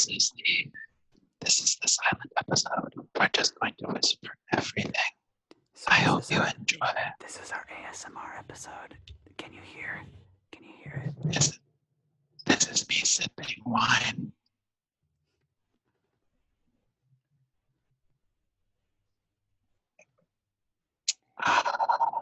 This is the this is the silent episode. We're just going to whisper everything. So I hope you our- enjoy. It. This is our ASMR episode. Can you hear? Can you hear it? This, this is me sipping wine. That ah.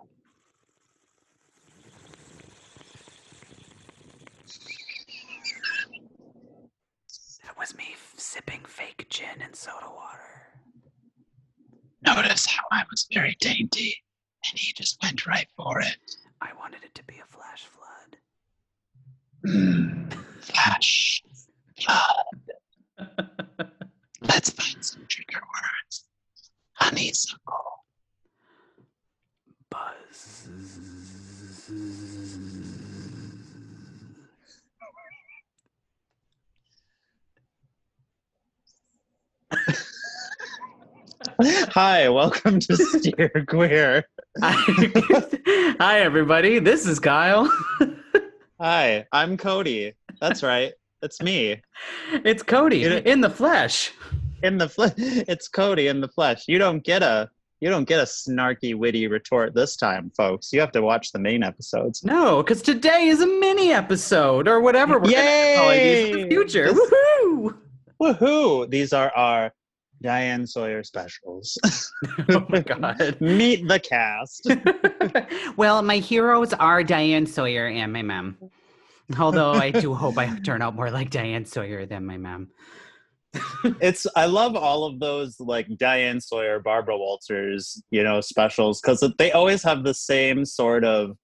Was me f- sipping fake gin and soda water. Notice how I was very dainty, and he just went right for it. I wanted it to be a flash flood. Mm, flash, flood. Let's find some trigger words. Honeysuckle. Buzz. Hi, welcome to Steer Queer. Hi, everybody. This is Kyle. Hi, I'm Cody. That's right. It's me. It's Cody It- in the flesh. In the flesh. It's Cody in the flesh. You don't get a you don't get a snarky, witty retort this time, folks. You have to watch the main episodes. No, because today is a mini episode or whatever we're Yay! going to call these in the future. This- Woohoo! Woohoo! These are our Diane Sawyer specials. Oh my god. Meet the cast. well, my heroes are Diane Sawyer and my mom. Although I do hope I turn out more like Diane Sawyer than my mom. it's I love all of those like Diane Sawyer, Barbara Walters, you know, specials because they always have the same sort of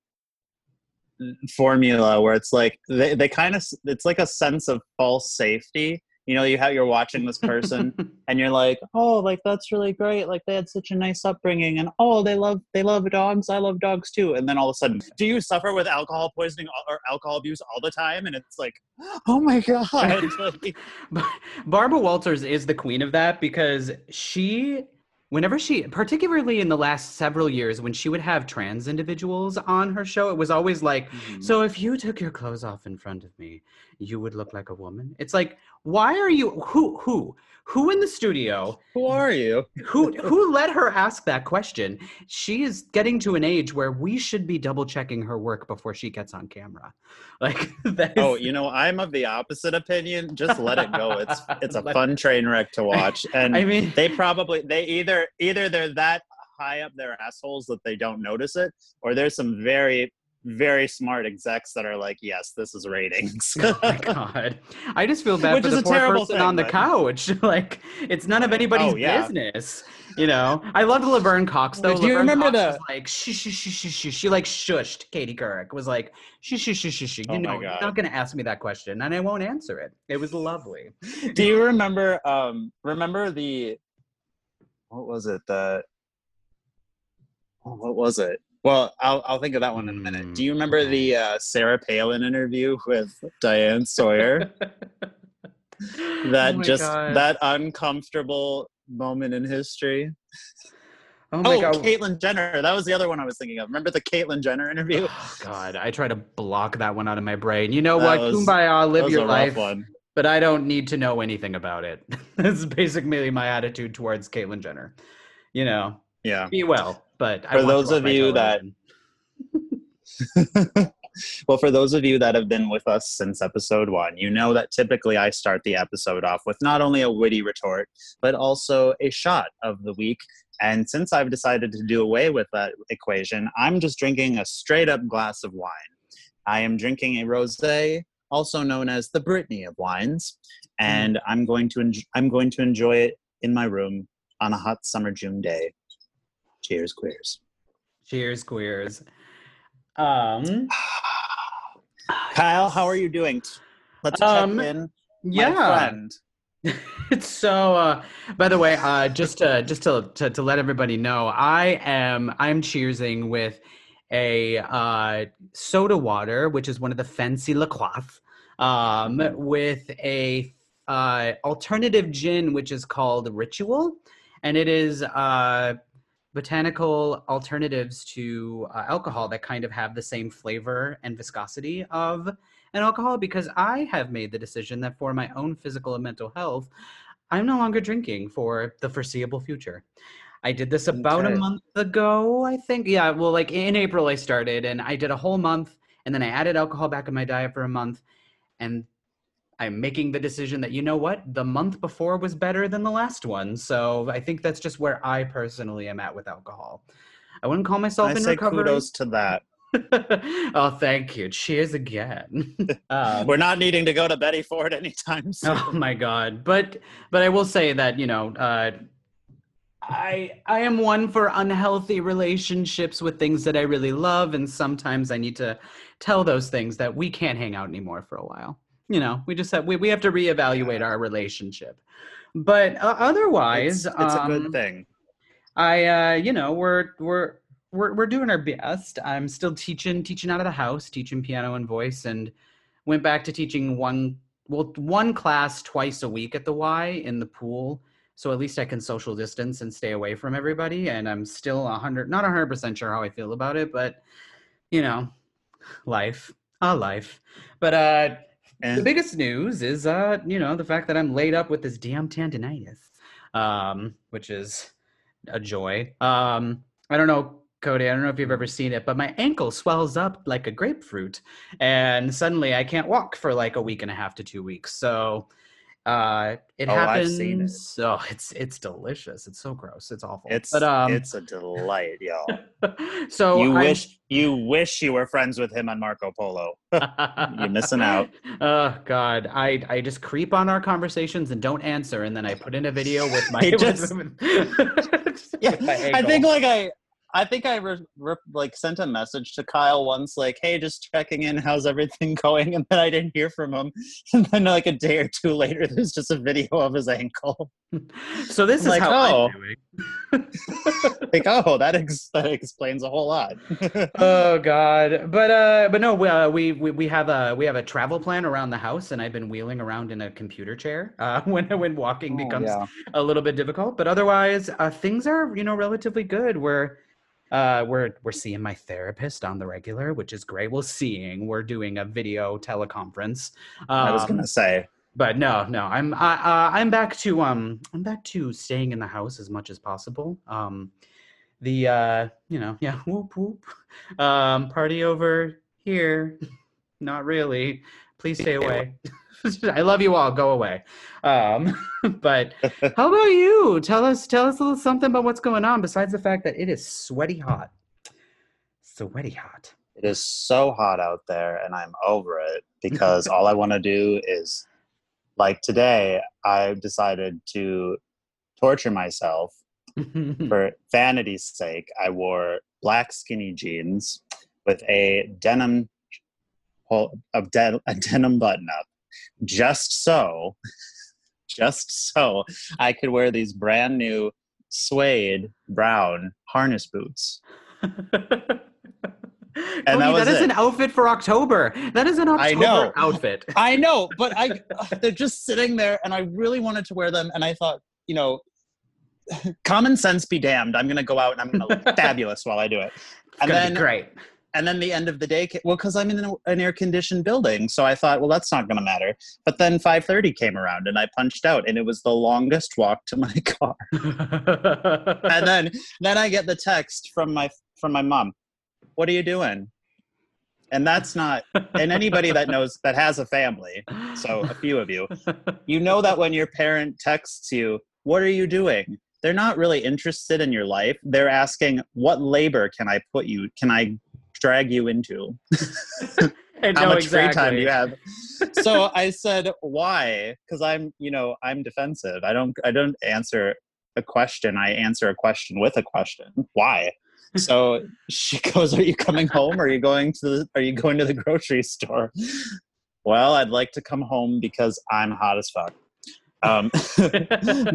formula where it's like they, they kind of it's like a sense of false safety. You know, you have you're watching this person and you're like, oh, like that's really great. Like they had such a nice upbringing, and oh, they love they love dogs. I love dogs too. And then all of a sudden, do you suffer with alcohol poisoning or alcohol abuse all the time? And it's like, oh my god. Like, Barbara Walters is the queen of that because she, whenever she, particularly in the last several years, when she would have trans individuals on her show, it was always like, mm-hmm. so if you took your clothes off in front of me, you would look like a woman. It's like, why are you, who, who, who in the studio, who are you? who, who let her ask that question? She is getting to an age where we should be double checking her work before she gets on camera. Like, is, Oh, you know, I'm of the opposite opinion. Just let it go. It's it's a fun train wreck to watch. And I mean, they probably they either either they're that high up their assholes that they don't notice it, or there's some very very smart execs that are like, yes, this is ratings. oh my god. I just feel bad Which for is the a poor terrible person thing, on the but- couch. Like it's none of anybody's Oh, yeah. business you know? I loved laverne cox though. Do you Laverne remember cox the- was like shh shh shh shh shh she like shushed katie couric was like shh shh shh shh shh you Oh know you're not gonna ask me that question and i won't answer it. It was lovely. Do you remember um remember the what was it? The oh, what was it? Well, I'll I'll think of that one in a minute. Do you remember Mm, the uh, Sarah Palin interview with Diane Sawyer? that Oh just God. that uncomfortable moment in history. oh my Oh, god Caitlyn Jenner. That was the other one I was thinking of. Remember the Caitlyn Jenner interview? Oh, God, I try to block that one out of my brain. You know That what? was- Kumbaya, That live was your a rough life. one. But I don't need to know anything about it. That's basically my attitude towards Caitlyn Jenner. You know, Yeah. be well, but I For want those off of my you that- well, for those of you that have been with us since episode one, you know that typically I start the episode off with not only a witty retort, but also a shot of the week. And since I've decided to do away with that equation, I'm just drinking a straight up glass of wine. I am drinking a rosé, also known as the Brittany of wines, and I'm going to I'm going to enjoy it in my room on a hot summer June day. Cheers, queers. Cheers, queers. Um, Kyle, how are you doing? Let's Um, check in. My yeah. friend. It's so uh by the way, uh just to just to, to to let everybody know, I am I'm cheersing with a uh soda water, which is one of the fancy La Croix, um, with a uh alternative gin which is called Ritual, and it is uh botanical alternatives to uh, alcohol that kind of have the same flavor and viscosity of an alcohol. Because I have made the decision that for my own physical and mental health, I'm no longer drinking for the foreseeable future. I did this about Okay. a month ago, I think. Yeah, well, like in April, I started and I did a whole month and then I added alcohol back in my diet for a month. And I'm making the decision that, you know what, the month before was better than the last one. So I think that's just where I personally am at with alcohol. I wouldn't call myself I in say recovery. kudos to that. oh, thank you. Cheers again. um, We're not needing to go to Betty Ford anytime soon. oh my god but but i will say that you know uh i i am one for unhealthy relationships with things that i really love and sometimes i need to tell those things that we can't hang out anymore for a while you know we just have we, we have to reevaluate our relationship but uh, otherwise it's, it's a um, good thing. I, uh, you know, we're we're we're we're doing our best. I'm still teaching teaching out of the house, teaching piano and voice, and went back to teaching one well one class twice a week at the Y in the pool. So at least I can social distance and stay away from everybody. And I'm still a hundred, not a hundred percent sure how I feel about it, but you know, life, a life. But uh, the biggest news is uh you know the fact that i'm laid up with this damn tendonitis um which is a joy um i don't know cody i don't know if you've ever seen it but my ankle swells up like a grapefruit and suddenly i can't walk for like a week and a half to two weeks so uh it Oh, I've happens seen it. oh it's it's delicious it's so gross it's awful it's but um it's a delight, y'all. so you I'm- wish you wish you were friends with him on Marco Polo. You're missing out. Oh God, I I just creep on our conversations and don't answer, and then I put in a video with my. I just- with- Yeah, I think like I, I think I re- re- like sent a message to Kyle once, like, "Hey, just checking in. How's everything going?" And then I didn't hear from him. And then like a day or two later, there's just a video of his ankle. so. This is like, how oh. I'm doing. like, oh, that ex- that explains a whole lot. oh God, but uh, but no, we, uh, we we we have a we have a travel plan around the house, and I've been wheeling around in a computer chair uh, when when walking becomes Oh, yeah. a little bit difficult, but otherwise, uh, things are you know relatively good. We're uh, we're we're seeing my therapist on the regular, which is great. Well, seeing we're doing a video teleconference. I was Um, gonna say. but no, no, I'm I, uh, I'm back to um I'm back to staying in the house as much as possible. Um, the uh you know yeah whoop whoop um party over here, not really. Please stay away. I love you all. Go away. Um, but how about you? Tell us tell us a little something about what's going on besides the fact that it is sweaty hot. Sweaty hot. It is so hot out there, and I'm over it because all I want to do is, like today, I decided to torture myself for vanity's sake. I wore black skinny jeans with a denim, hol- a, den- a denim button up, just so, just so I could wear these brand new suede brown harness boots. Cody, oh, that was that is it. an outfit for October. That is an I October know. outfit. I know, but I they're just sitting there, and I really wanted to wear them, and I thought, you know, common sense be damned. I'm gonna go out and I'm gonna look fabulous while I do it. It's And then, be great. And then the end of the day, well, because I'm in an, an air-conditioned building, so I thought, well, that's not gonna matter. But then 5:30 came around, and I punched out, and it was the longest walk to my car. and then, then I get the text from my from my mom. What are you doing? And that's not. And anybody that knows that has a family, so a few of you, you know that when your parent texts you, What are you doing? They're not really interested in your life. They're asking, What labor can I put you, can I drag you into? How much free time you have? so I said, Why? Because I'm, you know, I'm defensive. I don't I don't answer a question. I answer a question with a question. Why? So she goes, Are you coming home? Are you going to the are you going to the grocery store? Well, I'd like to come home because I'm hot as fuck. Um,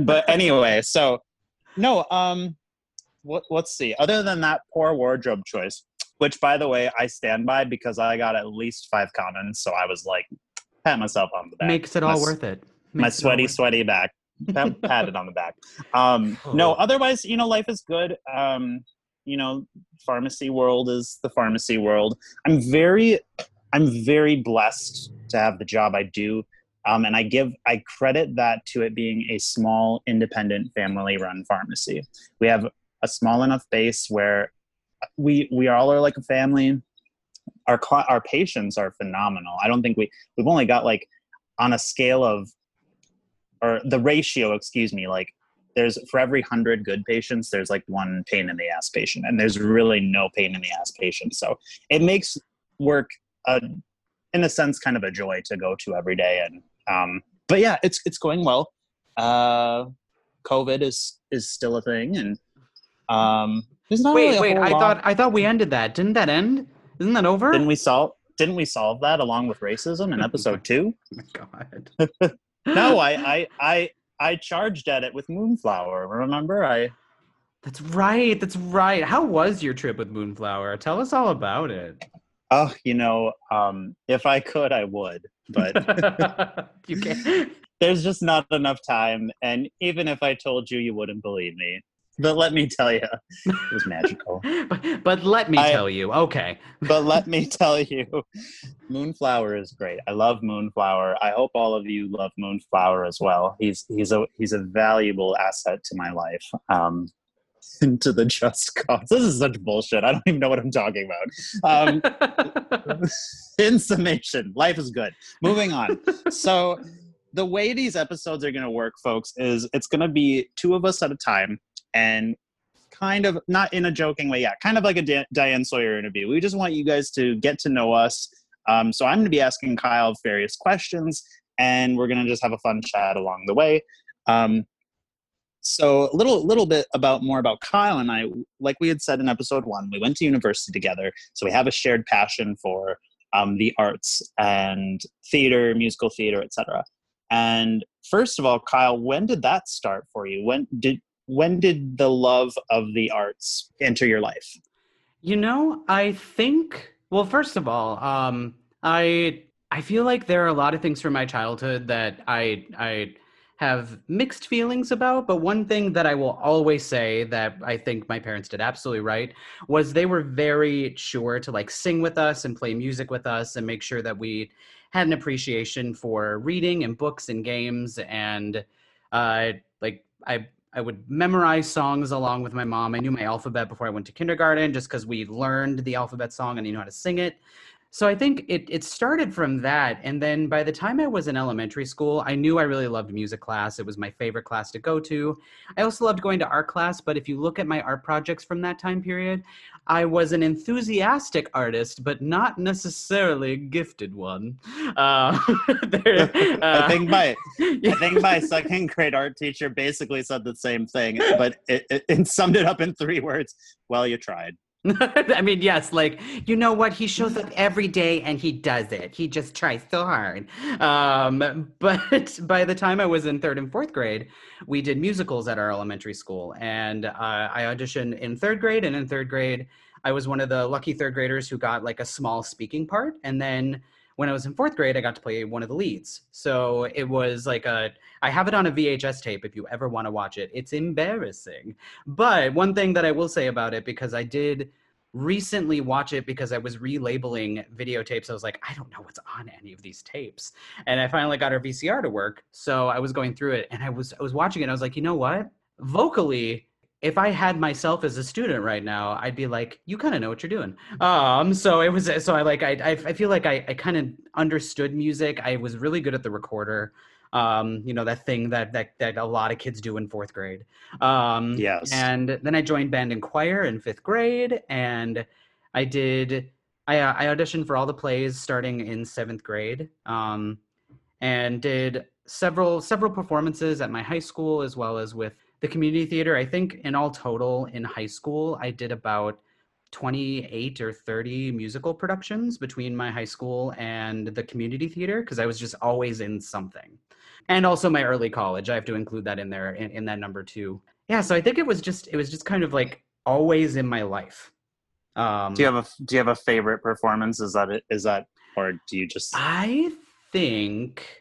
but anyway, so no, um, what, let's see. Other than that poor wardrobe choice, which by the way I stand by because I got at least five comments, so I was like, pat myself on the back. Makes it My all worth it. my Makes it all sweaty, worth sweaty back. Pat, patted on the back. Um, no, otherwise, you know, life is good. Um, you know, pharmacy world is the pharmacy world. I'm very, I'm very blessed to have the job I do. Um, and I give I credit that to it being a small, independent, family-run pharmacy. We have a small enough base where we we all are like a family. Our our patients are phenomenal. I don't think we we've only got like on a scale of or the ratio, excuse me, like there's for every hundred good patients, there's like one pain in the ass patient, and there's really no pain in the ass patient. So it makes work a in a sense kind of a joy to go to every day and um but yeah it's it's going well uh covid is is still a thing and um there's not really Wait, a wait. whole I lot- thought I thought we ended that. Didn't that end? Isn't that over? didn't we solve didn't we solve that along with racism in episode two Oh my god. no I, I i i charged at it with moonflower remember i That's right. That's right. How was your trip with Moonflower? Tell us all about it. oh you know um if i could i would but you can't. there's just not enough time and even if i told you you wouldn't believe me but let me tell you it was magical But, but let me I- tell you. Okay. but let me tell you moonflower is great i love moonflower i hope all of you love moonflower as well he's he's a he's a valuable asset to my life um into the just cause this is such bullshit i don't even know what i'm talking about um in summation, life is good. Moving on. so, the way these episodes are going to work, folks, is it's going to be two of us at a time and kind of not in a joking way, yeah, kind of like a Diane Sawyer interview. We just want you guys to get to know us. Um, so, I'm going to be asking Kyle various questions and we're going to just have a fun chat along the way. Um, so a little little bit about more about Kyle and I like we had said in episode 1 we went to university together so we have a shared passion for um, the arts and theater, musical theater, etc. And first of all, Kyle, when did that start for you? When did when did the love of the arts enter your life? You know, I think well, first of all, um I I feel like there are a lot of things from my childhood that I I have mixed feelings about, but one thing that I will always say that I think my parents did absolutely right was they were very sure to like sing with us and play music with us and make sure that we had an appreciation for reading and books and games and uh like I I would memorize songs along with my mom. I knew my alphabet before I went to kindergarten just because we learned the alphabet song and you know how to sing it. So I think it, it started from that. And then by the time I was in elementary school, I knew I really loved music class. It was my favorite class to go to. I also loved going to art class, but if you look at my art projects from that time period, I was an enthusiastic artist, but not necessarily a gifted one. Uh, there- I uh, think my. I think my second grade art teacher basically said the same thing, but it, it, it summed it up in three words. Well, you tried. I mean, yes, like, you know what? He shows up every day and he does it. He just tries so hard. Um, but by the time I was in third and fourth grade, we did musicals at our elementary school. And uh, I auditioned in third grade. And in third grade, I was one of the lucky third graders who got like a small speaking part. And then when I was in fourth grade, I got to play one of the leads. So it was like a, I have it on a VHS tape if you ever want to watch it. It's embarrassing. But one thing that I will say about it, because I did recently watch it because I was relabeling videotapes. I was like, I don't know what's on any of these tapes. And I finally got our VCR to work. So I was going through it and I was I was watching it. I was like, you know what? Vocally, if I had myself as a student right now, I'd be like, you kind of know what you're doing. Um, so it was so I like I I, I feel like I, I kind of understood music. I was really good at the recorder. Um, you know, that thing that that that a lot of kids do in fourth grade. Um, Yes. And then I joined band and choir in fifth grade, and I did. I, uh, I auditioned for all the plays starting in seventh grade, um, and did several several performances at my high school as well as with the community theater. I think in all total in high school, I did about 28 or 30 musical productions between my high school and the community theater because I was just always in something. And also my early college. I have to include that in there in, in that number too. Yeah, so I think it was just it was just kind of like always in my life. Um Do you have a Do you have a favorite performance? Is that it? Is that or do you just? I think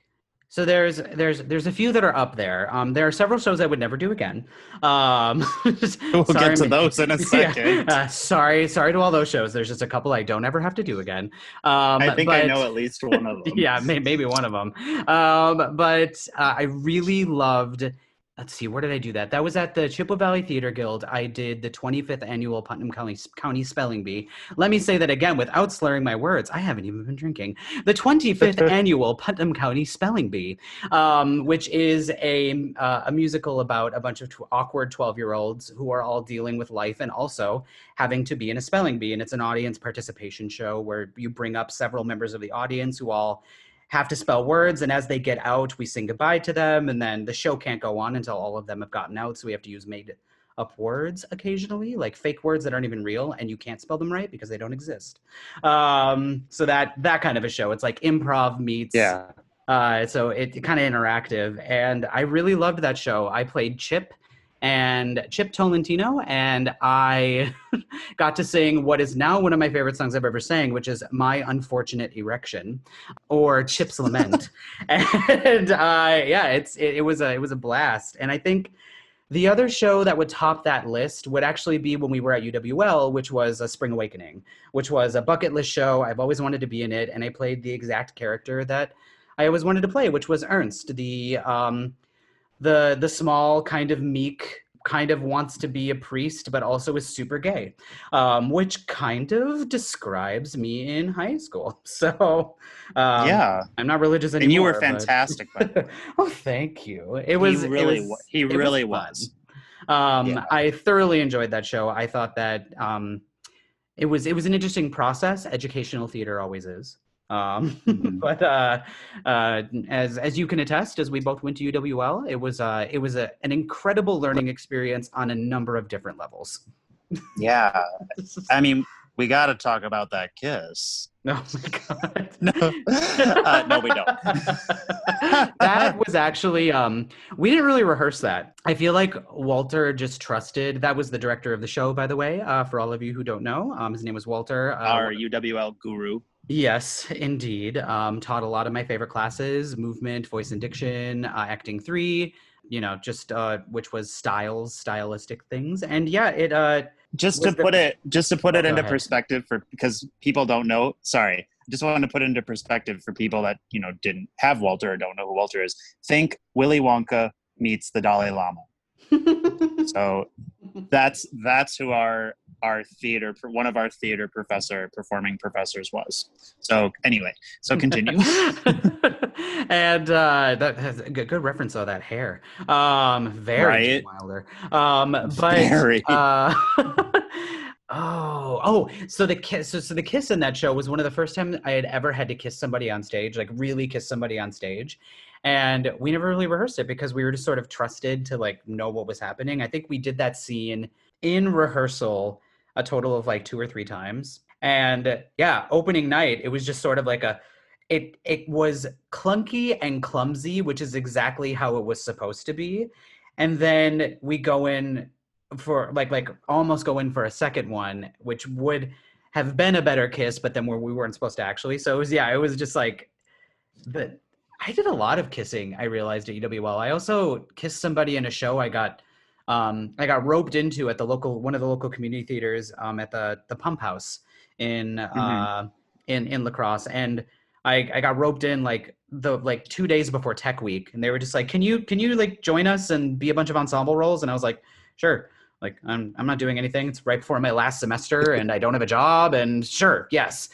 So there's there's there's a few that are up there. Um, there are several shows I would never do again. Um, We'll sorry, get to those in a Yeah, second. uh, sorry, sorry to all those shows. There's just a couple I don't ever have to do again. Um, I think I know at least one of them. yeah, may, maybe one of them. Um, but uh, I really loved. Let's see, where did I do that? That was at the Chippewa Valley Theater Guild. I did the 25th annual Putnam County, County Spelling Bee. Let me say that again without slurring my words. I haven't even been drinking. The 25th annual Putnam County Spelling Bee, um, which is a uh, a musical about a bunch of tw- awkward 12 year olds who are all dealing with life and also having to be in a spelling bee. And it's an audience participation show where you bring up several members of the audience who all have to spell words and as they get out we sing goodbye to them and then the show can't go on until all of them have gotten out so we have to use made up words occasionally like fake words that aren't even real and you can't spell them right because they don't exist um so that that kind of a show it's like improv meets Yeah. uh, so it kind of interactive, and I really loved that show. I played Chip and Chip Tolentino, and I got to sing what is now one of my favorite songs I've ever sang, which is "My Unfortunate Erection" or Chip's Lament. and uh, yeah, it's it, it was a it was a blast, and I think. The other show that would top that list would actually be when we were at UWL, which was a Spring Awakening, which was a bucket list show. I've always wanted to be in it, and I played the exact character that I always wanted to play, which was Ernst, the um, the the small kind of meek, kind of wants to be a priest, but also is super gay, um, which kind of describes me in high school. So um, yeah. I'm not religious anymore. And you were fantastic. But oh, thank you. It was he really, was- he it was really was. Um, Yeah. I thoroughly enjoyed that show. I thought that um, it was it was an interesting process. Educational theater always is. Um, Mhm. but uh, uh, as as you can attest, as we both went to UWL, it was uh, it was a, an incredible learning experience on a number of different levels. Yeah. I mean, we got to talk about that kiss. oh my god! No, uh, no, we don't. that was actually um we didn't really rehearse that i feel like walter just trusted that was the director of the show by the way uh, for all of you who don't know um, his name was walter uh, Our UWL guru. Yes indeed um, taught a lot of my favorite classes movement voice and diction uh, acting three you know just uh, which was styles stylistic things and yeah it uh Just to the- put it, just to put Oh, it into ahead. perspective for because people don't know. Sorry, just wanted to put it into perspective for people that you know didn't have Walter or don't know who Walter is. Think Willy Wonka meets the Dalai Lama. So that's that's who our our theater one of our theater professor performing professors was. So anyway, so continue. and uh, that has a good, good reference though. That hair, um, very Right? Wilder. Um, but Very. Uh, oh, oh, so the kiss. So, so the kiss in that show was one of the first times I had ever had to kiss somebody on stage, like really kiss somebody on stage. And we never really rehearsed it because we were just sort of trusted to like know what was happening. I think we did that scene in rehearsal a total of like two or three times. And yeah, opening night, it was just sort of like a it it was clunky and clumsy, which is exactly how it was supposed to be. And then we go in for like like almost go in for a second one, which would have been a better kiss, but then where we weren't supposed to actually. So it was yeah, it was just like the I did a lot of kissing, I realized at UWL. I also kissed somebody in a show I got um, I got roped into at the local one of the local community theaters um, at the the Pump House in uh, in in La Crosse, and I I got roped in like the like two days before Tech Week, and they were just like, "Can you can you like join us and be a bunch of ensemble roles?" And I was like, "Sure." Like I'm I'm not doing anything. It's right before my last semester, and I don't have a job. And sure, yes.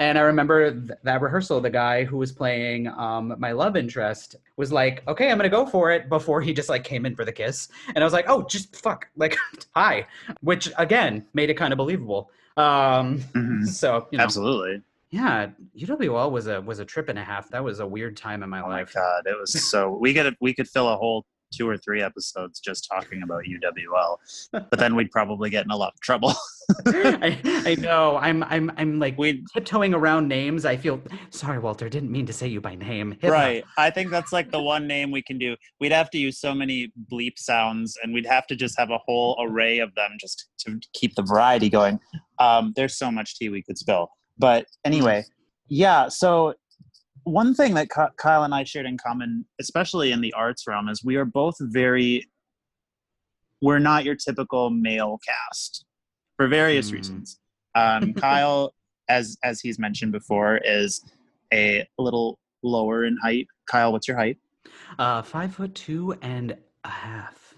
And I remember th- that rehearsal, the guy who was playing um, my love interest was like, okay, I'm going to go for it before he just like came in for the kiss. And I was like, oh, just fuck, like, hi, which again made it kind of believable. Um, Mhm. so, you know, Absolutely. yeah, UWL was a, was a trip and a half. That was a weird time in my life. Oh my god, it was so we could we could fill a whole two or three episodes just talking about UWL, but then we'd probably get in a lot of trouble. I, I know. I'm, I'm, I'm like we tiptoeing around names. I feel sorry, Walter. Didn't mean to say you by name. Hip-hop. right. I think that's like the one name we can do. We'd have to use so many bleep sounds, and we'd have to just have a whole array of them just to keep the variety going. Um, there's so much tea we could spill, but anyway, yeah. So one thing that Kyle and I shared in common, especially in the arts realm, is we are both very. We're not your typical male cast for various Mm. reasons. Um, Kyle, as as he's mentioned before, is a little lower in height. Kyle, what's your height? Uh, five foot two and a half.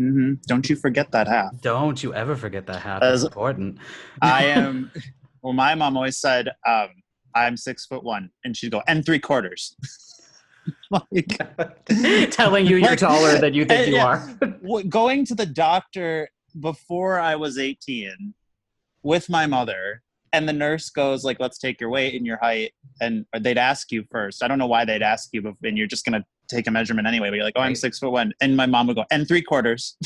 Mm-hmm. Don't you forget that half. Don't you ever forget that half. As- It's important. I am. Well, my mom always said, um, "I'm six foot one," and she'd go, "And three quarters." like, Telling you you're Like- taller than you think and you yeah. are. going to the doctor before I was 18 with my mother, and the nurse goes like, "Let's take your weight and your height," and or they'd ask you first. I don't know why they'd ask you, but and you're just gonna take a measurement anyway. But you're like, "Oh, I'm six foot one," and my mom would go, "And three quarters."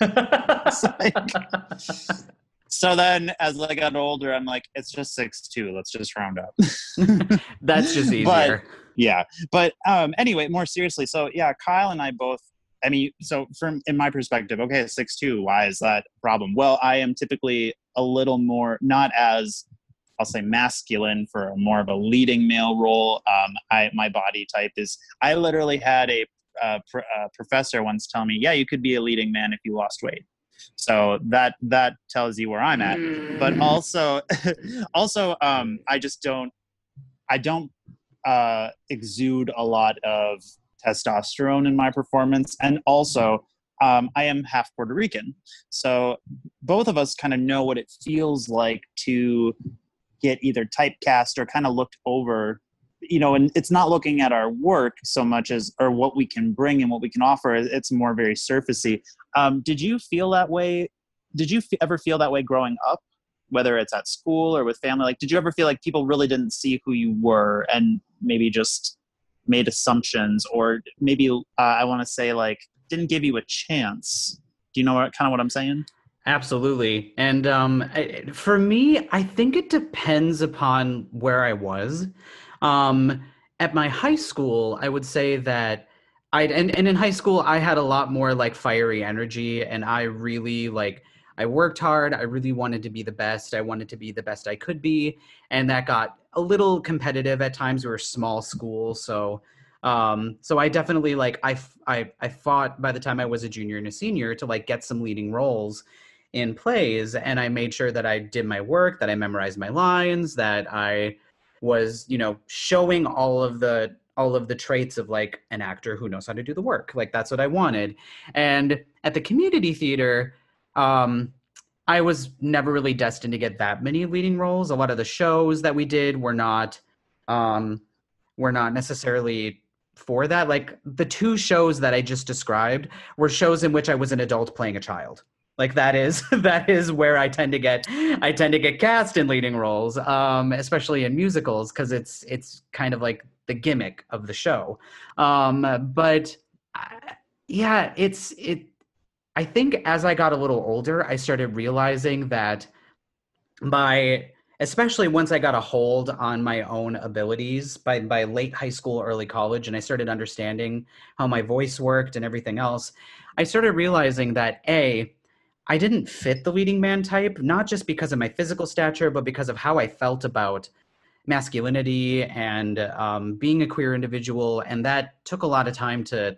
So then, as I got older, I'm like, "It's just six two. Let's just round up." That's just easier. But- yeah but um anyway more seriously so yeah kyle and i both i mean so from in my perspective okay six two why is that a problem well i am typically a little more not as i'll say masculine for more of a leading male role um i my body type is i literally had a uh, pr- uh, professor once tell me yeah you could be a leading man if you lost weight so that that tells you where i'm at. But also also um i just don't i don't uh exude a lot of testosterone in my performance. And also um i am half puerto rican. So both of us kind of know what it feels like to get either typecast or kind of looked over you know and it's not looking at our work so much as or what we can bring and what we can offer. It's more very surfacey. Um, did you feel that way did you f- ever feel that way growing up? Whether it's at school or with family like did you ever feel like people really didn't see who you were and maybe just made assumptions or maybe uh, i want to say like didn't give you a chance? Do you know what kind of what i'm saying? Absolutely. And um, for me, I think it depends upon where I was. Um, at my high school, I would say that I and, and in high school I had a lot more like fiery energy, and I really like I worked hard. I really wanted to be the best. I wanted to be the best I could be, and that got a little competitive at times. We were a small school, so um, so I definitely like I, I, I fought by the time I was a junior and a senior to like get some leading roles in plays and i made sure that i did my work that i memorized my lines that i was you know showing all of the all of the traits of like an actor who knows how to do the work. Like that's what i wanted. And at the community theater um i was never really destined to get that many leading roles. A lot of the shows that we did were not um were not necessarily for that. Like the two shows that i just described were shows in which i was an adult playing a child like that is that is where i tend to get i tend to get cast in leading roles um especially in musicals because it's it's kind of like the gimmick of the show. Um but I, yeah it's it i think as i got a little older i started realizing that my especially once i got a hold on my own abilities by by late high school early college and i started understanding how my voice worked and everything else i started realizing that a I didn't fit the leading man type, not just because of my physical stature, but because of how I felt about masculinity and um, being a queer individual, and that took a lot of time to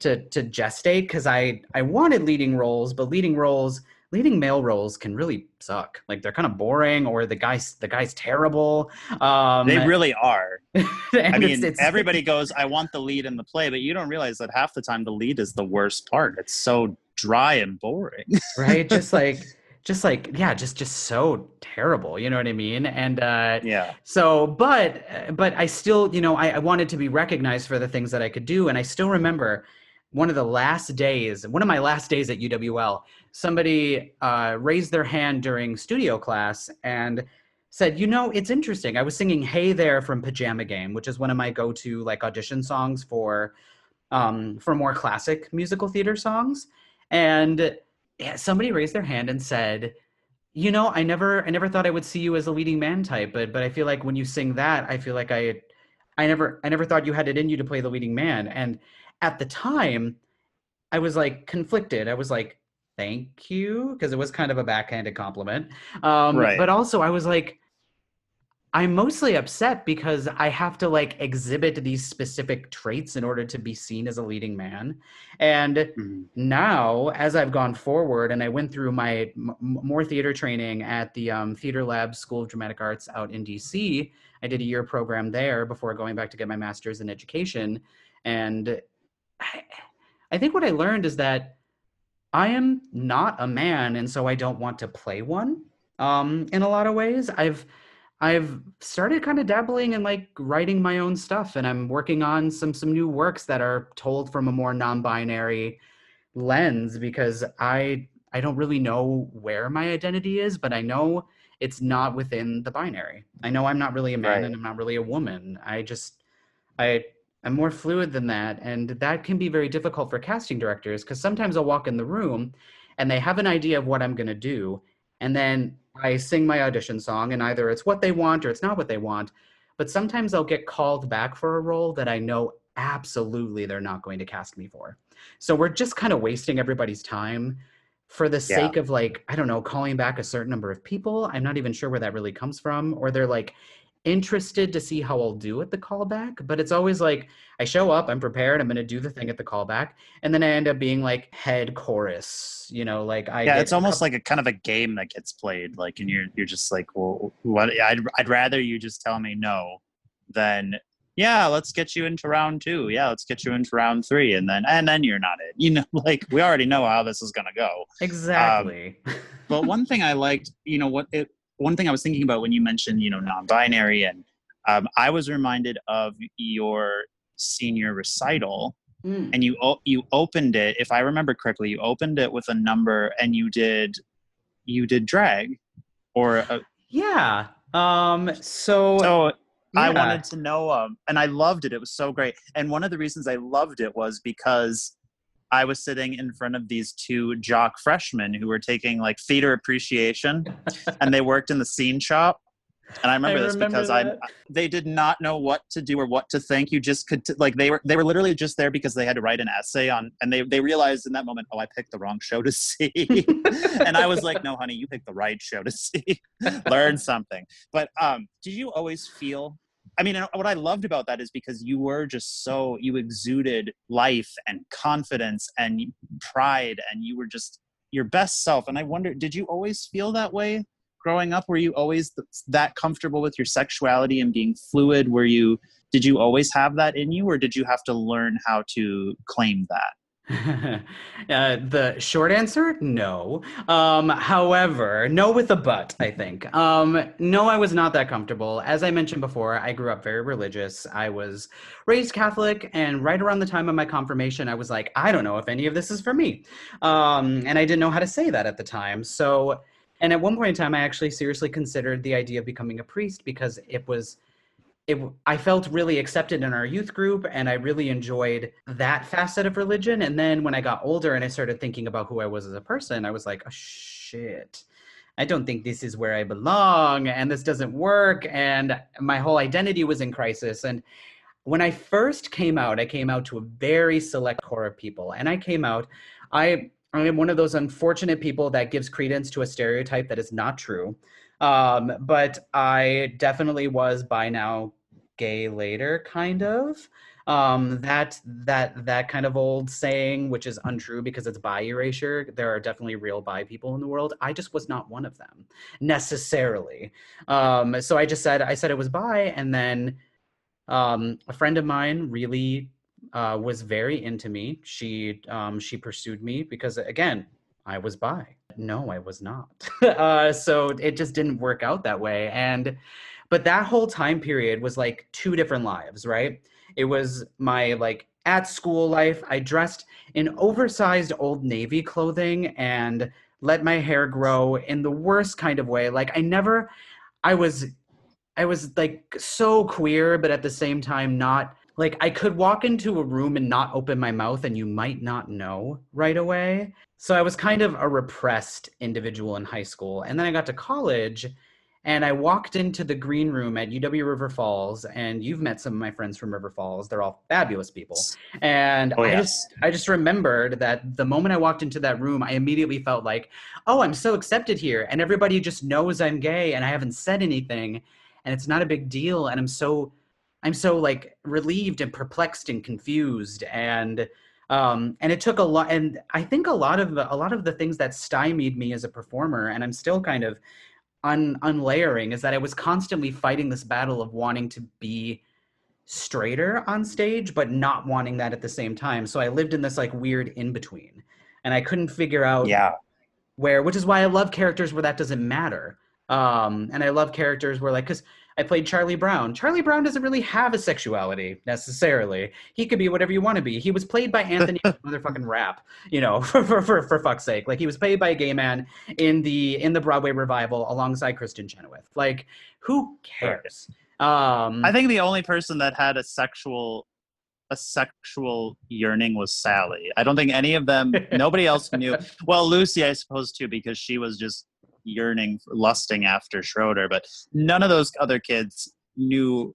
to to gestate because I I wanted leading roles, but leading roles, leading male roles can really suck. Like they're kind of boring, or the guy's the guy's terrible. Um, they really are i it's- mean it's- everybody goes i want the lead in the play but you don't realize that half the time the lead is the worst part it's so dry and boring right, just like just like yeah, just just so terrible. You know what I mean? And uh, yeah So, but but I still, you know, I, I wanted to be recognized for the things that I could do, and I still remember one of the last days, one of my last days at UWL. Somebody uh, raised their hand during studio class and said, "You know, it's interesting. I was singing "Hey There" from Pajama Game, which is one of my go-to like audition songs for um, for more classic musical theater songs." And somebody raised their hand and said, you know i never i never thought i would see you as a leading man type but but i feel like when you sing that i feel like i i never i never thought you had it in you to play the leading man. And at the time i was like conflicted. I was like thank you because it was kind of a backhanded compliment. Um Right. but also i was like I'm mostly upset because I have to like exhibit these specific traits in order to be seen as a leading man. And Mhm. now, as I've gone forward and I went through my m- more theater training at the um, Theater Lab School of Dramatic Arts out in DC, I did a year program there before going back to get my master's in education. And I, I think what I learned is that I am not a man, and so I don't want to play one. Um, in a lot of ways, I've I've started kind of dabbling in like writing my own stuff, and I'm working on some some new works that are told from a more non-binary lens because I I don't really know where my identity is, but I know it's not within the binary. I know I'm not really a man Right. and I'm not really a woman. I just I I'm more fluid than that, and that can be very difficult for casting directors because sometimes I'll walk in the room and they have an idea of what I'm going to do, and then I sing my audition song, and either it's what they want or it's not what they want. But sometimes I'll get called back for a role that I know absolutely they're not going to cast me for. So we're just kind of wasting everybody's time for the Yeah. sake of like, I don't know, calling back a certain number of people. I'm not even sure where that really comes from. Or they're like interested to see how I'll do at the callback. But it's always like I show up, I'm prepared, I'm gonna do the thing at the callback, and then I end up being like head chorus, you know, like I yeah, it's almost like a kind of a game that gets played. Like, and you're mm-hmm. you're just like, well, what? I'd I'd rather you just tell me no than yeah, let's get you into round two. Yeah, let's get you into round three, and then and then you're not it. You know, like we already know how this is gonna go. Um, exactly. but one thing I liked, you know, what it, one thing I was thinking about when you mentioned, you know, non-binary, and um, I was reminded of your senior recital, Mm. and you you opened it, if I remember correctly, you opened it with a number, and you did you did drag, or a, yeah. Um. So. so. I wanted to know, um, and I loved it. It was so great. And one of the reasons I loved it was because I was sitting in front of these two jock freshmen who were taking like theater appreciation, and they worked in the scene shop. And I remember this remember because that. I they did not know what to do or what to think. You just could t- like they were they were literally just there because they had to write an essay on, and they they realized in that moment, oh, I picked the wrong show to see. and I was like, no, honey, you picked the right show to see. Learn something. But um, did you always feel? I mean, what I loved about that is because you were just so you exuded life and confidence and pride, and you were just your best self. And I wonder, did you always feel that way growing up? Were you always th- that comfortable with your sexuality and being fluid? Were you? Did you always have that in you, or did you have to learn how to claim that? uh, the short answer, no. Um, however, no with a but, I think. Um, no, I was not that comfortable. As I mentioned before, I grew up very religious. I was raised Catholic, and right around the time of my confirmation, I was like, I don't know if any of this is for me. Um, and I didn't know how to say that at the time. So, and at one point in time, I actually seriously considered the idea of becoming a priest because it was it, I felt really accepted in our youth group and I really enjoyed that facet of religion. And then when I got older and I started thinking about who I was as a person, I was like, oh, shit, I don't think this is where I belong and this doesn't work. And my whole identity was in crisis. And when I first came out, I came out to a very select core of people. And I came out, I, I am one of those unfortunate people that gives credence to a stereotype that is not true. Um, but I definitely was bi now gay later, kind of. Um, that that that kind of old saying, which is untrue because it's bi erasure. There are definitely real bi people in the world. I just was not one of them necessarily. Um, so I just said I said it was bi, and then um, a friend of mine really uh, was very into me. She um, she pursued me because again, I was bi. No, I was not. uh, so it just didn't work out that way. And but that whole time period was like two different lives, right? It was my like at school life. I dressed in oversized old navy clothing and let my hair grow in the worst kind of way. Like I never I was I was like so queer, but at the same time not like I could walk into a room and not open my mouth and you might not know right away. So I was kind of a repressed individual in high school. And then I got to college and I walked into the green room at UW River Falls and you've met some of my friends from River Falls. They're all fabulous people. And Oh, I just I just remembered that the moment I walked into that room, I immediately felt like, "Oh, I'm so accepted here and everybody just knows I'm gay and I haven't said anything." and it's not a big deal and i'm so i'm so like relieved and perplexed and confused and um and it took a lot and i think a lot of the, a lot of the things that stymied me as a performer and i'm still kind of un unlayering is that i was constantly fighting this battle of wanting to be straighter on stage but not wanting that at the same time so i lived in this like weird in between and i couldn't figure out Yeah. where which is why i love characters where that doesn't matter um and i love characters where like because i played charlie brown. Charlie brown doesn't really have a sexuality necessarily. He could be whatever you want to be. He was played by anthony motherfucking rapp you know for, for for for fuck's sake. Like he was played by a gay man in the in the broadway revival alongside kristin chenoweth. Like who cares? Um I think the only person that had a sexual a sexual yearning was Sally. I don't think any of them nobody else knew. Well, Lucy I suppose too because she was just yearning lusting after Schroeder, but none of those other kids knew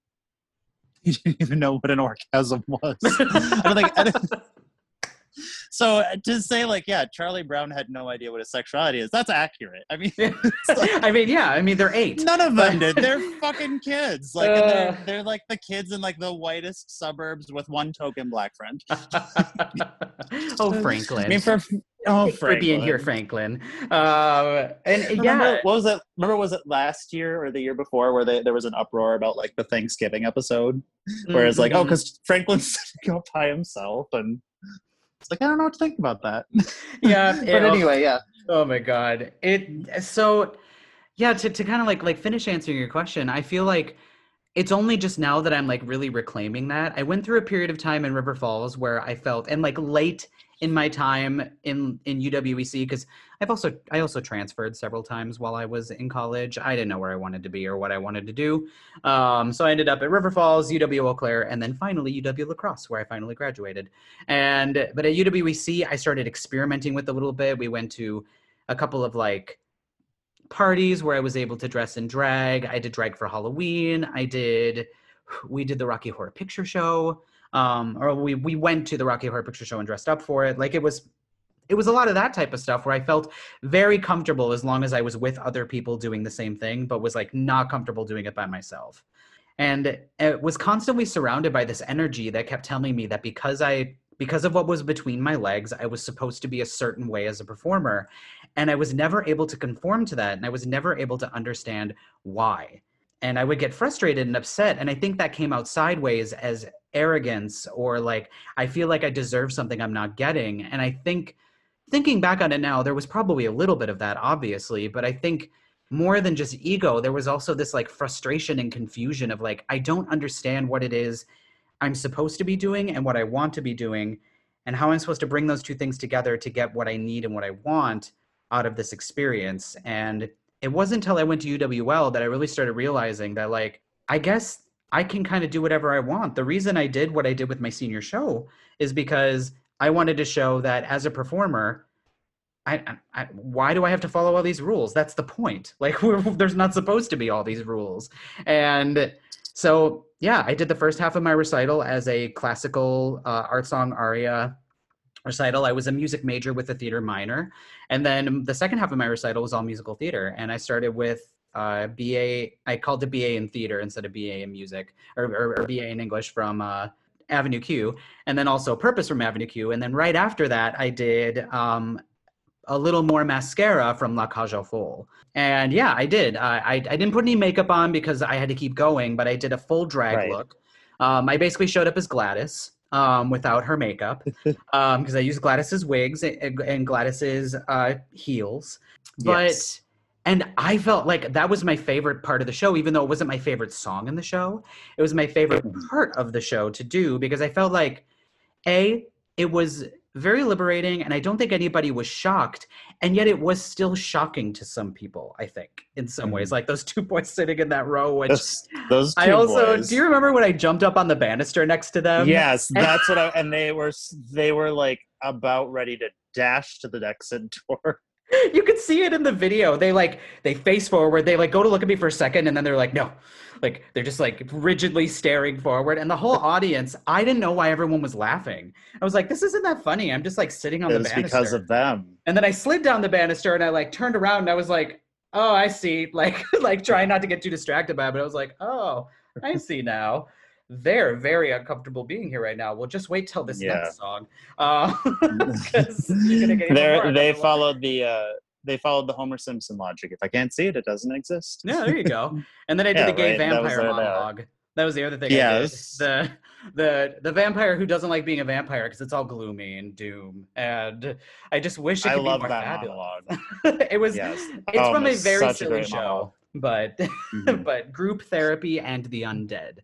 he didn't even know what an orgasm was. I don't think I don't- so uh, to say like yeah, Charlie Brown had no idea what his sexuality is. That's accurate. I mean, i mean yeah i mean they're eight None of them did. They're fucking kids. Like and Uh. they're, they're like the kids in like the whitest suburbs with one token black friend. oh franklin I mean, for oh, Thanks for being here, Franklin. Franklin. Um, and Remember, yeah, what was it? Remember, was it last year or the year before where they, there was an uproar about like the Thanksgiving episode, where it's like, oh, because Franklin's setting up by himself, and it's like I don't know what to think about that. yeah. but it- anyway, yeah. oh my god, it so yeah. To to kind of like like finish answering your question, I feel like it's only just now that I'm like really reclaiming that. I went through a period of time in River Falls where I felt and like late in my time in in UWEC because I've also I also transferred several times while I was in college. I didn't know where I wanted to be or what I wanted to do. Um, so I ended up at River Falls, UW Eau Claire, and then finally UW La Crosse, where I finally graduated. And but at UWEC, I started experimenting with a little bit. We went to a couple of like parties where I was able to dress in drag. I did drag for Halloween. I did we did the Rocky Horror Picture Show. Um, or we we went to the Rocky Horror Picture Show and dressed up for it. Like it was it was a lot of that type of stuff where I felt very comfortable as long as I was with other people doing the same thing, but was like not comfortable doing it by myself. And it was constantly surrounded by this energy that kept telling me that because I because of what was between my legs, I was supposed to be a certain way as a performer. And I was never able to conform to that. And I was never able to understand why. And I would get frustrated and upset. And I think that came out sideways as arrogance or like, I feel like I deserve something I'm not getting. And I think, thinking back on it now, there was probably a little bit of that, obviously. But I think more than just ego, there was also this like frustration and confusion of like, I don't understand what it is I'm supposed to be doing and what I want to be doing, and how I'm supposed to bring those two things together to get what I need and what I want out of this experience. And it wasn't until I went to UWL that I really started realizing that, like, I guess I can kind of do whatever I want. The reason I did what I did with my senior show is because I wanted to show that as a performer, I, I, why do I have to follow all these rules? That's the point. Like, there's not supposed to be all these rules. And so, yeah, I did the first half of my recital as a classical uh, art song aria recital. I was a music major with a theater minor. And then the second half of my recital was all musical theater. And I started with uh, BA, I called it BA in theater instead of BA in music, or, or, or BA in English from uh, Avenue Q, and then also Purpose from Avenue Q. And then right after that, I did um, a little more mascara from La Cage aux Folles. And yeah, I did. I, I, I didn't put any makeup on because I had to keep going, but I did a full drag Right. look. Um, I basically showed up as Gladys um, without her makeup because I used Gladys's wigs and, and Gladys's uh, heels. But Yes. and I felt like that was my favorite part of the show, even though it wasn't my favorite song in the show. It was my favorite part of the show to do because I felt like a it was very liberating and i don't think anybody was shocked and yet it was still shocking to some people i think in some ways mm-hmm. like those two boys sitting in that row which Those, those two i also boys. do you remember when i jumped up on the banister next to them yes, that's what I. And they were they were like about ready to dash to the exit door. you could see it in the video they like they face forward they like go to look at me for a second and then they're like no like they're just like rigidly staring forward and the whole audience i didn't know why everyone was laughing i was like this isn't that funny i'm just like sitting on It the was banister because of them. And then I slid down the banister and I like turned around and I was like, oh, I see. Like, like trying not to get too distracted by it. But I was like, oh, I see now. They're very uncomfortable being here right now. We'll just wait till this Yeah. next song. Uh, 'cause you're gonna get even more They're, they followed the uh, they followed the Homer Simpson logic. If I can't see it, it doesn't exist. Yeah, there you go. And then I did Yeah, the gay right, vampire uh, monologue. That was the other thing. Yes. I did. The the the vampire who doesn't like being a vampire because it's all gloomy and doom. And I just wish it I could love be more that fabulous. monologue. it was. Yes. It's Oh, from a very silly show, monologue. but Mhm. but group therapy and the undead.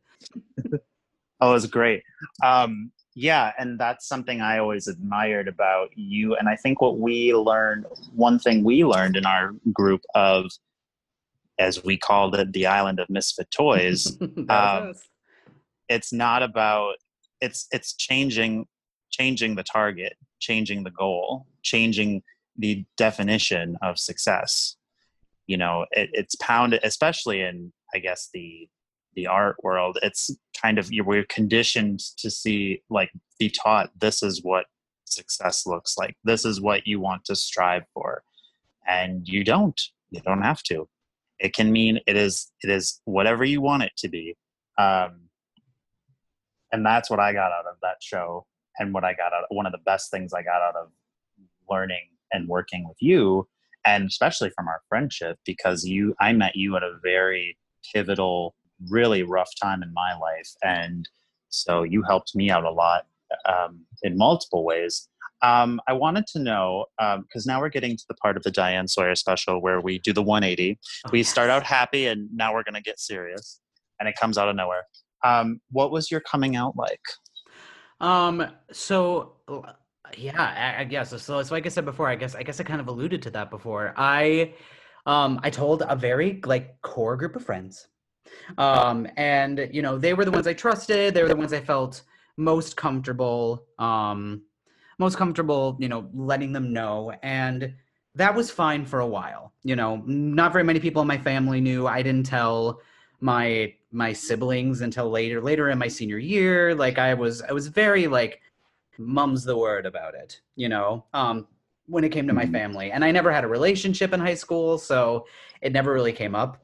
Oh, it was great. Um, yeah, and that's something I always admired about you. And I think what we learned, one thing we learned in our group of, as we called it, the island of misfit toys. um, it's not about it's it's changing changing the target changing the goal changing the definition of success you know it, it's pounded especially in i guess the the art world it's kind of we're conditioned to see like be taught this is what success looks like. This is what you want to strive for. And you don't. You don't have to. It can mean it is it is whatever you want it to be. Um and that's what I got out of that show, and what I got out. of, One of the best things I got out of learning and working with you, and especially from our friendship, because you, I met you at a very pivotal, really rough time in my life, and so you helped me out a lot um, in multiple ways. Um, I wanted to know because now we're getting to the part of the Diane Sawyer special where we do the 180 Oh, we yes. start out happy and now we're going to get serious and it comes out of nowhere um, what was your coming out like Um. So, yeah. I, I guess so. So, like I said before, I guess I guess I kind of alluded to that before. I, um, I told a very like core group of friends, um, and you know they were the ones I trusted. They were the ones I felt most comfortable, um, most comfortable. You know, letting them know, and that was fine for a while. You know, not very many people in my family knew. I didn't tell my my siblings until later later in my senior year like i was i was very like mum's the word about it you know um when it came to my Mhm. family and i never had a relationship in high school so it never really came up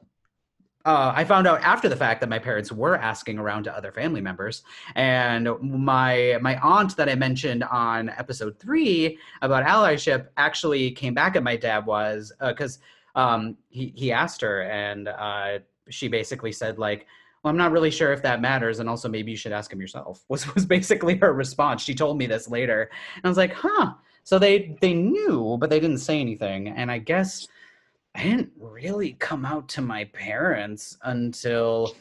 uh, I found out after the fact that my parents were asking around to other family members, and my my aunt that I mentioned on episode three about allyship actually came back at my dad was because um, he he asked her and uh, she basically said like well i'm not really sure if that matters and also maybe you should ask him yourself was was basically her response. She told me this later. And i was like huh. So they they knew but they didn't say anything. And i guess i didn't really come out to my parents until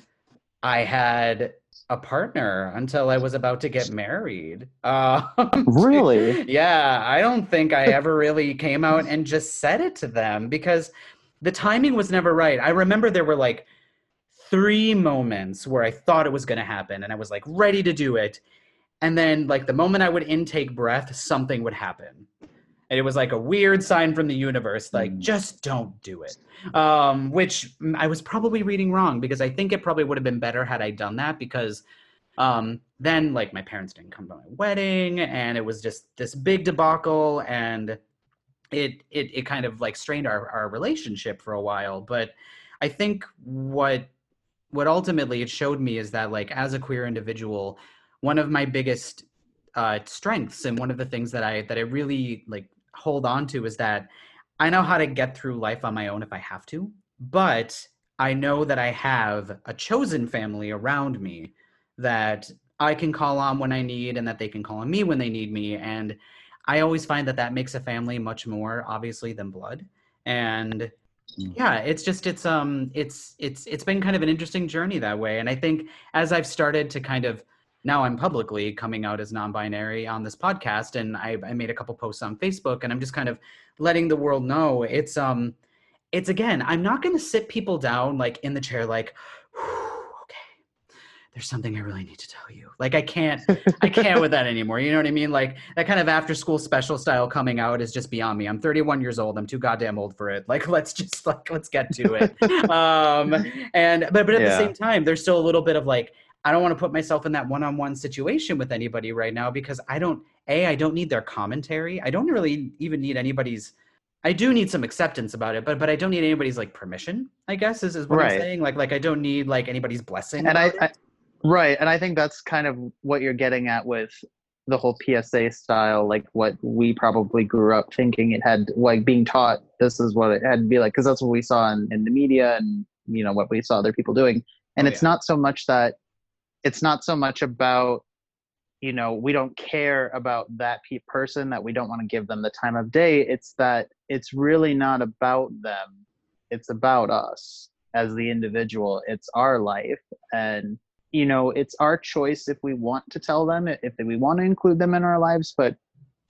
i had a partner until i was about to get married uh, Really? yeah i don't think i ever really came out and just said it to them because the timing was never right i remember there were like three moments where I thought it was going to happen and I was like ready to do it. And then, like, the moment I would intake breath, something would happen. And it was like a weird sign from the universe, like, Mm. just don't do it. Um, which I was probably reading wrong because I think it probably would have been better had I done that because um, then, like, my parents didn't come to my wedding and it was just this big debacle and it, it, it kind of like strained our, our relationship for a while. But I think what what ultimately it showed me is that like as a queer individual one of my biggest uh, strengths and one of the things that i that i really like hold on to is that i know how to get through life on my own if i have to but i know that i have a chosen family around me that i can call on when i need and that they can call on me when they need me and i always find that that makes a family much more obviously than blood and Mm. yeah it's just it's um it's it's it's been kind of an interesting journey that way and i think as i've started to kind of now i'm publicly coming out as non-binary on this podcast and i, I made a couple posts on facebook and i'm just kind of letting the world know it's um it's again i'm not going to sit people down like in the chair like okay there's something i really need to tell you like i can't I can't with that anymore. You know what I mean? Like that kind of after school special style coming out is just beyond me. I'm 31 years old. I'm too goddamn old for it. Like let's just like let's get to it. um and but but at the same time there's still a little bit of like I don't want to put myself in that one-on-one situation with anybody right now because I don't a I don't need their commentary. I don't really even need anybody's I do need some acceptance about it, but but I don't need anybody's like permission. I guess is, is what Right. I'm saying. Like like I don't need like anybody's blessing. and I. I right and i think that's kind of what you're getting at with the whole psa style like what we probably grew up thinking it had like being taught this is what it had to be like because that's what we saw in, in the media and you know what we saw other people doing and Oh, it's not so much that it's not so much about you know we don't care about that person that we don't want to give them the time of day. It's that it's really not about them. It's about us as the individual. It's our life. And you know it's our choice if we want to tell them if we want to include them in our lives but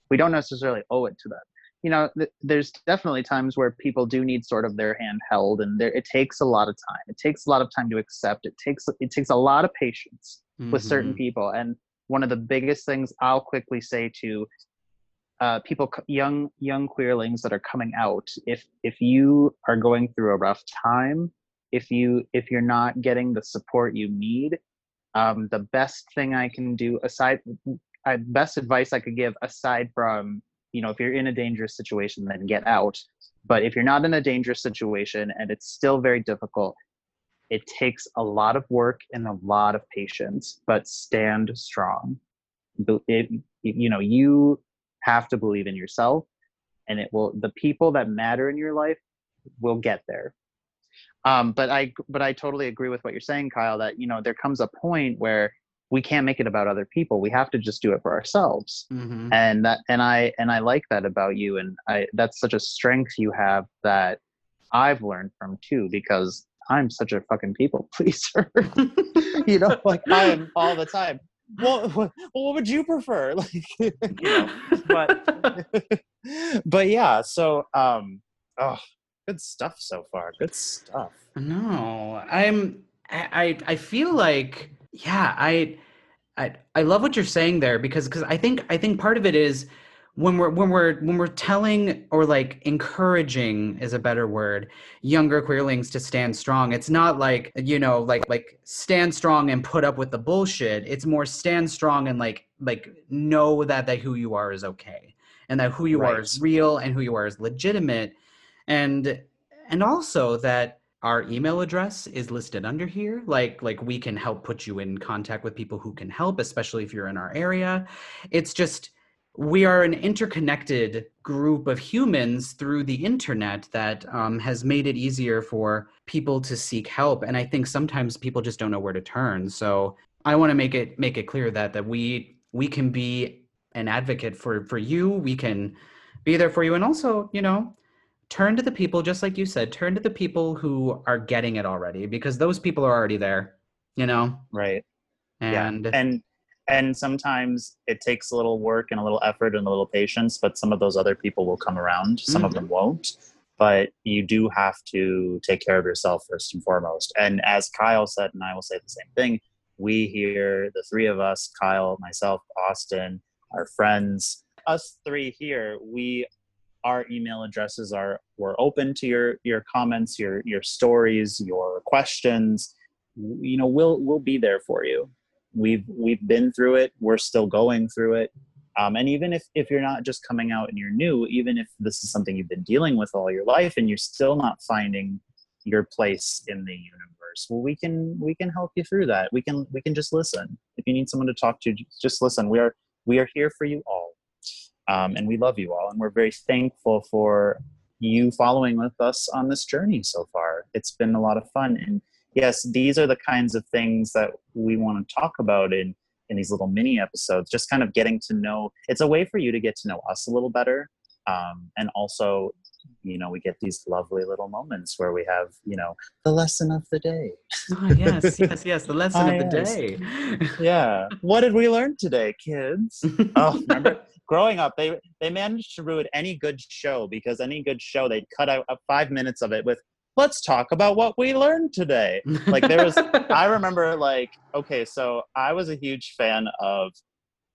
we don't necessarily owe it to them you know th- there's definitely times where people do need sort of their hand held and there it takes a lot of time. It takes a lot of time to accept. It takes it takes a lot of patience with certain Mhm. people. And one of the biggest things i'll quickly say to uh, people young young queerlings that are coming out if if you are going through a rough time if you if you're not getting the support you need um, the best thing i can do aside I, best advice i could give aside from you know if you're in a dangerous situation then get out. But if you're not in a dangerous situation and it's still very difficult it takes a lot of work and a lot of patience but stand strong. It, you know you have to believe in yourself and it will the people that matter in your life will get there. Um, but i but i totally agree with what you're saying kyle that you know there comes a point where we can't make it about other people. We have to just do it for ourselves. Mhm. and that and i and i like that about you. And i that's such a strength you have that i've learned from too because i'm such a fucking people pleaser. You know like i am all the time. Well, what, what would you prefer? Like you know but but yeah so um oh good stuff so far. Good stuff. No, I'm. I I feel like yeah. I I I love what you're saying there because because I think I think part of it is when we're when we're when we're telling or like encouraging is a better word younger queerlings to stand strong. It's not like you know like like stand strong and put up with the bullshit. It's more stand strong and like like know that that who you are is okay and that who you are is real and who you are is legitimate. And and also that our email address is listed under here. Like like we can help put you in contact with people who can help especially if you're in our area. It's just we are an interconnected group of humans through the internet that um, has made it easier for people to seek help. And i think sometimes people just don't know where to turn. So i want to make it make it clear that that we we can be an advocate for for you. We can be there for you. And also you know turn to the people just like you said turn to the people who are getting it already because those people are already there you know? Right. And yeah and and sometimes it takes a little work and a little effort and a little patience but some of those other people will come around. Some of Mhm. them won't but you do have to take care of yourself first and foremost. And as kyle said and i will say the same thing we here the three of us kyle myself austin our friends us three here we our email addresses are we're open to your your comments your your stories your questions you know we'll we'll be there for you. We've we've been through it. We're still going through it. Um, and even if if you're not just coming out and you're new even if this is something you've been dealing with all your life and you're still not finding your place in the universe well we can we can help you through that. We can we can just listen. If you need someone to talk to just listen. We are we are here for you all um, and we love you all and we're very thankful for you following with us on this journey so far. It's been a lot of fun and yes these are the kinds of things that we want to talk about in in these little mini episodes just kind of getting to know it's a way for you to get to know us a little better um, and also you know we get these lovely little moments where we have you know the lesson of the day. Oh, yes yes yes the lesson Ah, of the yes. day. Yeah. What did we learn today kids? Oh remember growing up they they managed to ruin any good show because any good show they'd cut out uh, five minutes of it with let's talk about what we learned today Like, there was- i remember like okay so i was a huge fan of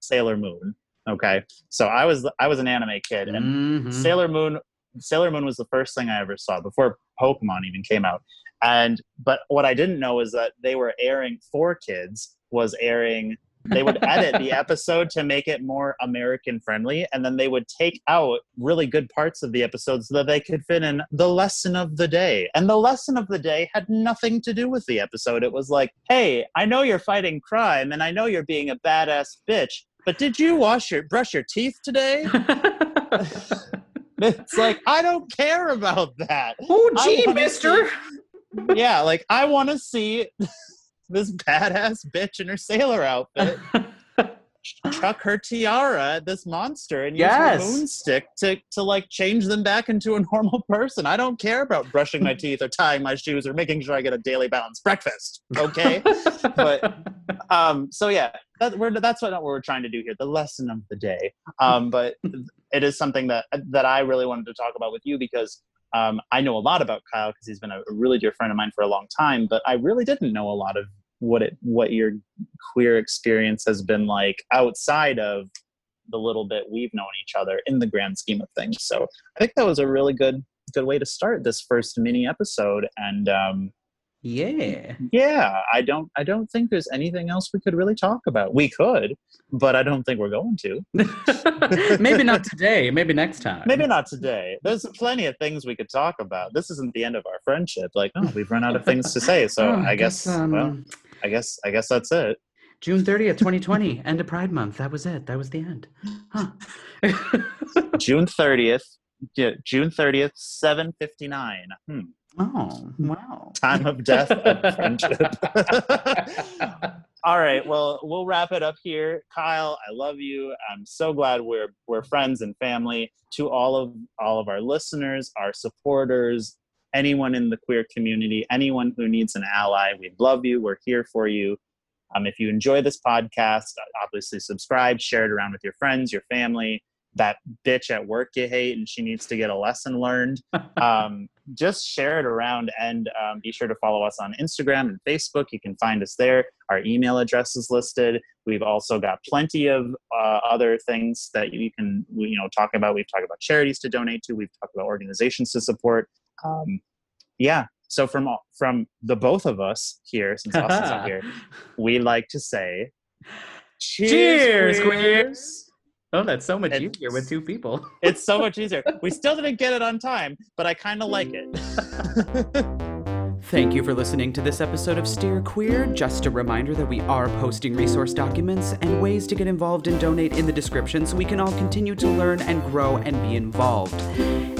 sailor moon okay so i was i was an anime kid and Mhm. Sailor Moon Sailor Moon was the first thing I ever saw before Pokemon even came out. And but what I didn't know is that they were airing for kids was airing they would edit the episode to make it more American friendly, and then they would take out really good parts of the episode so that they could fit in the lesson of the day. And the lesson of the day had nothing to do with the episode. It was like, hey, I know you're fighting crime, and I know you're being a badass bitch, but did you wash your brush your teeth today? it's like I don't care about that. oh, gee, mister. Yeah, like I want to see this badass bitch in her sailor outfit chuck her tiara at this monster and use Yes. her moonstick to to like change them back into a normal person. I don't care about brushing my teeth or tying my shoes or making sure I get a daily balanced breakfast. Okay, but um, so yeah, that, we're, that's what, what we're trying to do here. The lesson of the day. Um, but it is something that that I really wanted to talk about with you because um, I know a lot about Kyle because he's been a really dear friend of mine for a long time. But I really didn't know a lot of what it what your queer experience has been like outside of the little bit we've known each other in the grand scheme of things. So I think that was a really good good way to start this first mini episode. And um, yeah. yeah, I don't I don't think there's anything else we could really talk about. We could, but I don't think we're going to. Maybe not today. Maybe next time. Maybe not today. There's plenty of things we could talk about. This isn't the end of our friendship. Like, oh, we've run out of things to say. So Oh, I guess, um, well, I guess, I guess that's it. June 30th, 2020, end of Pride Month. That was it. That was the end. Huh. June 30th. Yeah, June 30th, 7:59. Hmm. Oh, wow. Time of death of friendship. All right. Well, we'll wrap it up here. Kyle, I love you. I'm so glad we're we're friends and family. To all of all of our listeners, our supporters, anyone in the queer community, anyone who needs an ally, we love you. We're here for you. Um, if you enjoy this podcast, obviously subscribe, share it around with your friends, your family. That bitch at work you hate, and she needs to get a lesson learned. Um, just share it around and um, be sure to follow us on Instagram and Facebook. You can find us there. Our email address is listed. We've also got plenty of uh, other things that you can you know talk about. We've talked about charities to donate to. We've talked about organizations to support. Um, yeah. So from from the both of us here, since Austin's not here, we like to say, Cheers, queers." queers. Oh, that's so much It's- easier with two people. It's so much easier. We still didn't get it on time, but I kind of like it. Thank you for listening to this episode of Steer Queer. Just a reminder that we are posting resource documents and ways to get involved and donate in the description so we can all continue to learn and grow and be involved.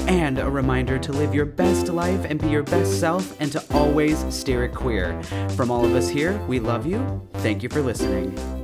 And a reminder to live your best life and be your best self and to always steer it queer. From all of us here, we love you. Thank you for listening.